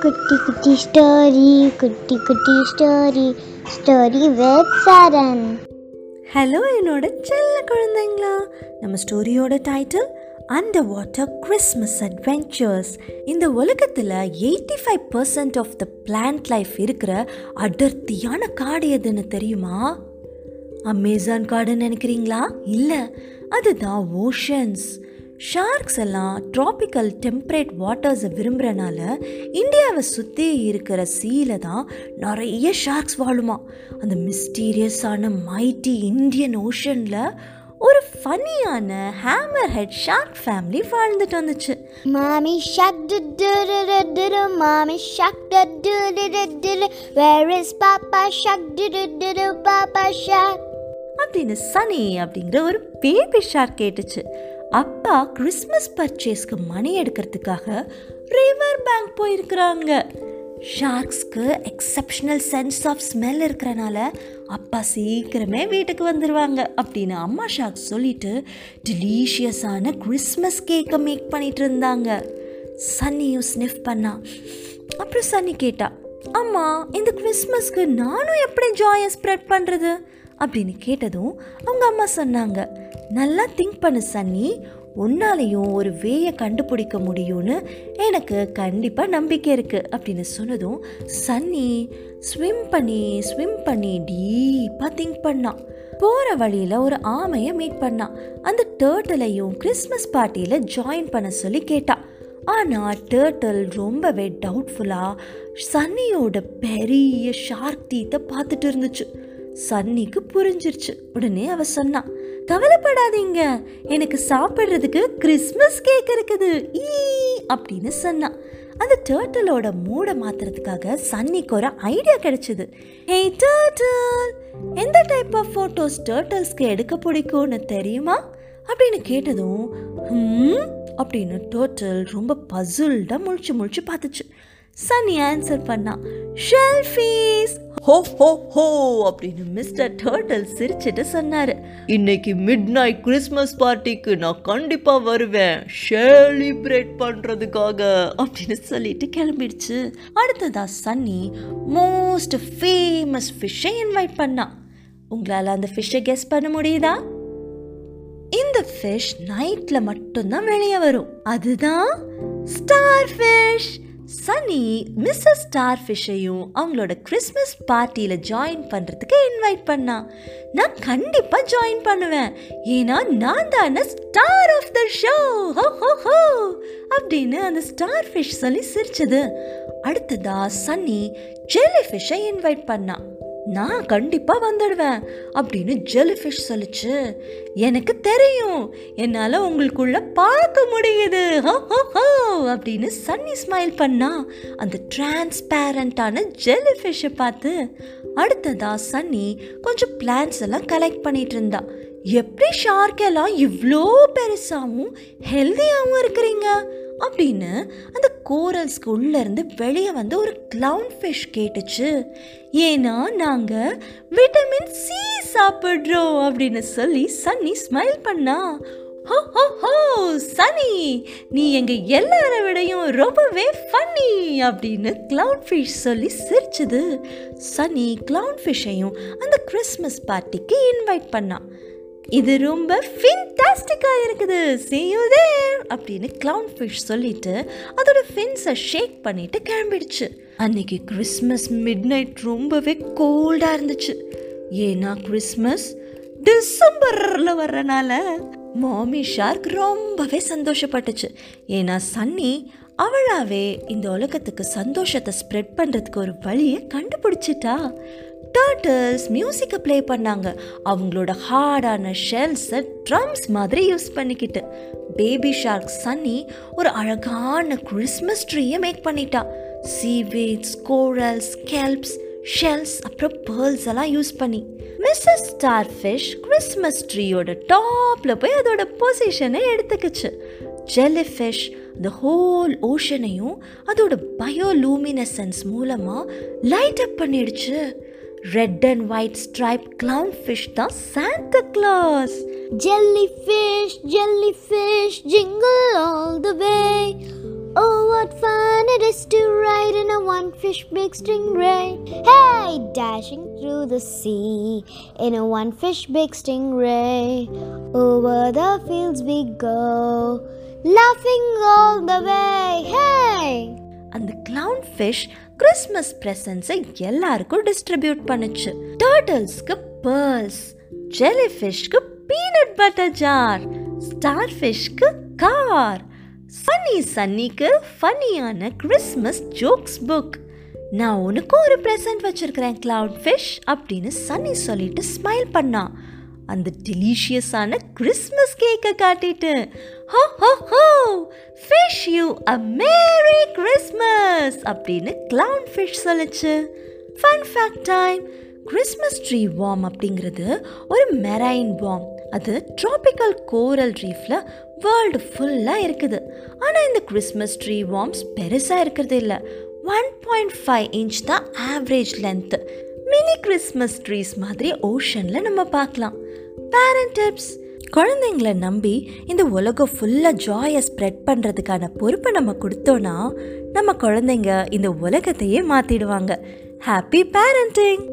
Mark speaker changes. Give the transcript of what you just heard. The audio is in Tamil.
Speaker 1: குட்டி குட்டி ஸ்டோரி குட்டி குட்டி story story with Charan
Speaker 2: hello என்னோட செல்ல குழந்தைங்களா. நம்ம ஸ்டோரியோட title underwater Christmas adventures இந்த உலகத்தில் eighty five percent of the plant life இருக்கிற அடர்த்தியான காடு எதுன்னு தெரியுமா? அமேசான் காடுன்னு நினைக்கிறீங்களா? இல்லை அதுதான் ஓஷன்ஸ் ஷார்க்ஸ் எல்லாம் ட்ராபிக்கல் டெம்பரேட் வாட்டர்ஸை விரும்புகிறனால இந்தியாவை சுற்றி இருக்கிற சீல தான் நிறைய ஷார்க்ஸ் வாழுமா அந்த மிஸ்டீரியஸான மைட்டி இந்தியன் ஓஷனில் ஒரு ஃபன்னியான ஹேமர் ஹெட் ஷார்க் ஃபேமிலி வாழ்ந்துட்டு வந்துச்சு
Speaker 1: do do do Where is Papa shark do do do do Papa shark
Speaker 2: அப்படின்னு சனி அப்படிங்கிற ஒரு பேபி ஷார்க் கேட்டுச்சு அப்பா கிறிஸ்மஸ் பர்ச்சேஸ்க்கு மணி எடுக்கிறதுக்காக ரிவர் பேங்க் போயிருக்கிறாங்க. ஷார்க்ஸ்க்கு எக்ஸப்ஷனல் சென்ஸ் ஆஃப் ஸ்மெல் இருக்கிறனால அப்பா சீக்கிரமே வீட்டுக்கு வந்துடுவாங்க அப்படின்னு அம்மா ஷார்க் சொல்லிட்டு டெலீஷியஸான கிறிஸ்மஸ் கேக்கை மேக் பண்ணிட்டு இருந்தாங்க சன்னியும் ஸ்னிஃப் பண்ணா. அப்புறம் சன்னி கேட்டா அம்மா இந்த கிறிஸ்மஸ்க்கு நானும் எப்படி ஜாயை ஸ்ப்ரெட் பண்ணுறது அப்படின்னு கேட்டதும் அவங்க அம்மா சொன்னாங்க நல்லா திங்க் பண்ணு சன்னி உன்னாலையும் ஒரு வேயை கண்டுபிடிக்க முடியும்னு எனக்கு கண்டிப்பாக நம்பிக்கை இருக்குது அப்படின்னு சொன்னதும் சன்னி ஸ்விம் பண்ணி ஸ்விம் பண்ணி டீப்பாக திங்க் பண்ணான் போகிற வழியில் ஒரு ஆமையை மீட் பண்ணான் அந்த டேர்ட்டலையும் கிறிஸ்மஸ் பார்ட்டியில் ஜாயின் பண்ண சொல்லி கேட்டான் ஆனால் டேர்ட்டில் ரொம்பவே டவுட்ஃபுல்லாக சன்னியோட பெரிய ஷார்க் டீத்தை பார்த்துட்டு இருந்துச்சு. சன்னிக்கு புரிஞ்சிருச்சு. உடனே அவ சொன்னான் கவலைப்படாதீங்க எனக்கு சாப்பிட்றதுக்கு கிறிஸ்மஸ் கேக் இருக்குது. ஈ அப்படின்னு சொன்னான் அந்த டேர்ட்டலோட மூடை மாத்துறதுக்காக சன்னிக்கு ஒரு ஐடியா கிடைச்சது. ஹே டேர்ட்டல் எந்த டைப் ஆஃப் ஃபோட்டோஸ் டேர்ட்டல்ஸ்க்கு எடுக்க பிடிக்கும்னு தெரியுமா? அப்படின்னு கேட்டதும் அப்படின்னு டோட்டல் ரொம்ப பசுல்டாக முழிச்சு முழிச்சு பார்த்துச்சு. சன்னி ஆன்சர் பண்ணா ஷெல்ஃபீஸ் ஹோ ஹோ ஹோ அப்படின்னு மிஸ்டர் டர்டல் சிரிச்சிட்டு சொன்னாரு.
Speaker 3: இன்னைக்கு மிட் நைட் கிறிஸ்மஸ் பார்ட்டிக்கு நான் கண்டிப்பா வருவேன். செலிப்ரேட் பண்றதுக்காக.
Speaker 2: அப்படின்னு சொல்லிட்டு கிளம்பிடுச்சு. அடுத்ததா சன்னி மோஸ்ட் ஃபேமஸ் ஃபிஷ்ஷை இன்வைட் பண்ணா. உங்களால் அந்த ஃபிஷ்ஷை கெஸ் பண்ண முடியுதா? இந்த ஃபிஷ் நைட்டில் மட்டும்தான் வெளியே வரும். அதுதான் starfish Sunny Mrs star ஃபிஷ்ஷையும் அவங்களோட கிறிஸ்மஸ் பார்ட்டியில் ஜாயின் பண்ணுறதுக்கு இன்வைட் பண்ணா. நான் கண்டிப்பாக ஜாயின் பண்ணுவேன். ஏன்னா நான் தானே ஸ்டார் ஆஃப் த ஷோ ஹோ ஹோ ஹோ. அப்படின்னு அந்த ஸ்டார் ஃபிஷ் சொல்லி சிரிச்சது. அடுத்ததா சன்னி ஜெல்லி ஃபிஷ்ஷை இன்வைட் பண்ணா. நான் கண்டிப்பாக வந்துடுவேன் அப்படின்னு ஜெல்லிஃபிஷ் சொல்லுச்சு. எனக்கு தெரியும். என்னால் உங்களுக்குள்ள பார்க்க முடியுது. ஹோ ஹோ ஹோ அப்படின்னு சன்னி ஸ்மைல் பண்ணா அந்த டிரான்ஸ்பேரண்டான ஜெல்லிஃபிஷ்ஷை பார்த்து அடுத்ததா சன்னி கொஞ்சம் பிளான்ஸ் எல்லாம் கலெக்ட் பண்ணிட்டு இருந்தா. எப்படி ஷார்க்கெல்லாம் இவ்வளோ பெருசாகவும் ஹெல்த்தியாகவும் இருக்கிறீங்க? அப்படின்னு அந்த கோரல்ஸ்க்கு உள்ளேருந்து வெளியே வந்து ஒரு கிளவுன் ஃபிஷ் கேட்டுச்சு. ஏன்னா நாங்கள் விட்டமின் சி சாப்பிட்றோம் அப்படின்னு சொல்லி சன்னி ஸ்மைல் பண்ணா. ஹோ ஹோ ஹோ சனி நீ எங்க எல்லார விடையும் ரொம்பவே ஃபன்னி அப்படின்னு கிளவுன் ஃபிஷ் சொல்லி சிரிச்சுது. சனி கிளவுன் ஃபிஷ்ஷையும் அந்த கிறிஸ்மஸ் பார்ட்டிக்கு இன்வைட் பண்ணான் இது ரொம்ப ஃபின்டாஸ்டிக்காக இருக்குது. See அப்படின்னு கிளவுன் ஃபிஷ் சொல்லிட்டு அதோட ஃபின்ஸை ஷேக் பண்ணிட்டு கிளம்பிடுச்சு. அன்னைக்கு கிறிஸ்மஸ் மிட் நைட் ரொம்பவே கோல்டாக இருந்துச்சு. ஏன்னா கிறிஸ்மஸ் டிசம்பரில் வர்றனால மாமி ஷார்க் ரொம்பவே சந்தோஷப்பட்டுச்சு. ஏன்னா சன்னி அவளாவே இந்த உலகத்துக்கு சந்தோஷத்தை ஸ்ப்ரெட் பண்ணுறதுக்கு ஒரு வழியை கண்டுபிடிச்சிட்டா. டர்ட்டல்ஸ் மியூசிக்கை ப்ளே பண்ணாங்க. அவங்களோட ஹார்டான ஷெல்ஸை ட்ரம்ஸ் மாதிரி யூஸ் பண்ணிக்கிட்டு. பேபி ஷார்க் சன்னி ஒரு அழகான கிறிஸ்மஸ் ட்ரீயை மேக் பண்ணிட்டா. சீவீட்ஸ் கோரல்ஸ் கெல்ப்ஸ் ஷெல்ஸ் அப்புறம் பேர்ல்ஸ் எல்லாம் யூஸ் பண்ணி. மிஸ்ஸஸ் ஸ்டார் ஃபிஷ் கிறிஸ்மஸ் ட்ரீயோட டாப்பில் போய் அதோட பொசிஷனை எடுத்துக்கிச்சு. ஜெல்லி ஃபிஷ் the ஹோல் ஓஷனையும் அதோட பயோலூமினசன்ஸ் மூலமாக லைட் அப் பண்ணிடுச்சு. Red and white striped clownfish, the Santa Claus.
Speaker 1: Jellyfish, jellyfish, jingle all the way. Oh, what fun it is to ride in a one fish big stingray. Hey, dashing through the sea in a one fish big stingray. Over the fields we go, laughing all the way. Hey!
Speaker 2: And the clownfish Christmas ப்ரெசன்ஸை எல்லாருக்கும் டிஸ்ட்ரிபியூட் பண்ணுச்சு. டர்டல்ஸ்க்கு பேர்ல்ஸ் ஜெல்லி ஃபிஷ்க்கு பீனட் பட்டர் ஜார் ஸ்டார் ஃபிஷ்க்கு கார் சன்னி சன்னிக்கு ஃபன்னியான கிறிஸ்மஸ் ஜோக்ஸ் புக் நான் உனக்கும் ஒரு ப்ரெசன்ட் வச்சிருக்கிறேன் கிளவுட் ஃபிஷ் அப்படின்னு சன்னி சொல்லிட்டு ஸ்மைல் பண்ணான் அந்த டெலிஷியஸான கிறிஸ்மஸ் கேக்கை காட்டிட்டு ho ho ho fish you a merry Christmas அப்படின்னு கிளவுன் ஃபிஷ் சொல்லுச்சு. Fun fact time Christmas tree worm அப்படிங்கிறது ஒரு மெரைன் வார்ம் அது ட்ராபிக்கல் கோரல் ரீஃபில் வேர்ல்டு ஃபுல்லாக இருக்குது. ஆனால் இந்த கிறிஸ்மஸ் ட்ரீ வார்ம்ஸ் பெருசாக இருக்கிறது இல்லை. ஒன் பாயிண்ட் ஃபைவ் இன்ச் தான் average length mini Christmas trees மாதிரி ஓஷனில் நம்ம பார்க்கலாம். Parent tips. குழந்தைங்கள நம்பி இந்த உலகம் ஃபுல்லாக ஜாயை ஸ்ப்ரெட் பண்ணுறதுக்கான பொறுப்பை நம்ம கொடுத்தோன்னா நம்ம குழந்தைங்க இந்த உலகத்தையே மாற்றிடுவாங்க ஹாப்பி பேரண்டிங்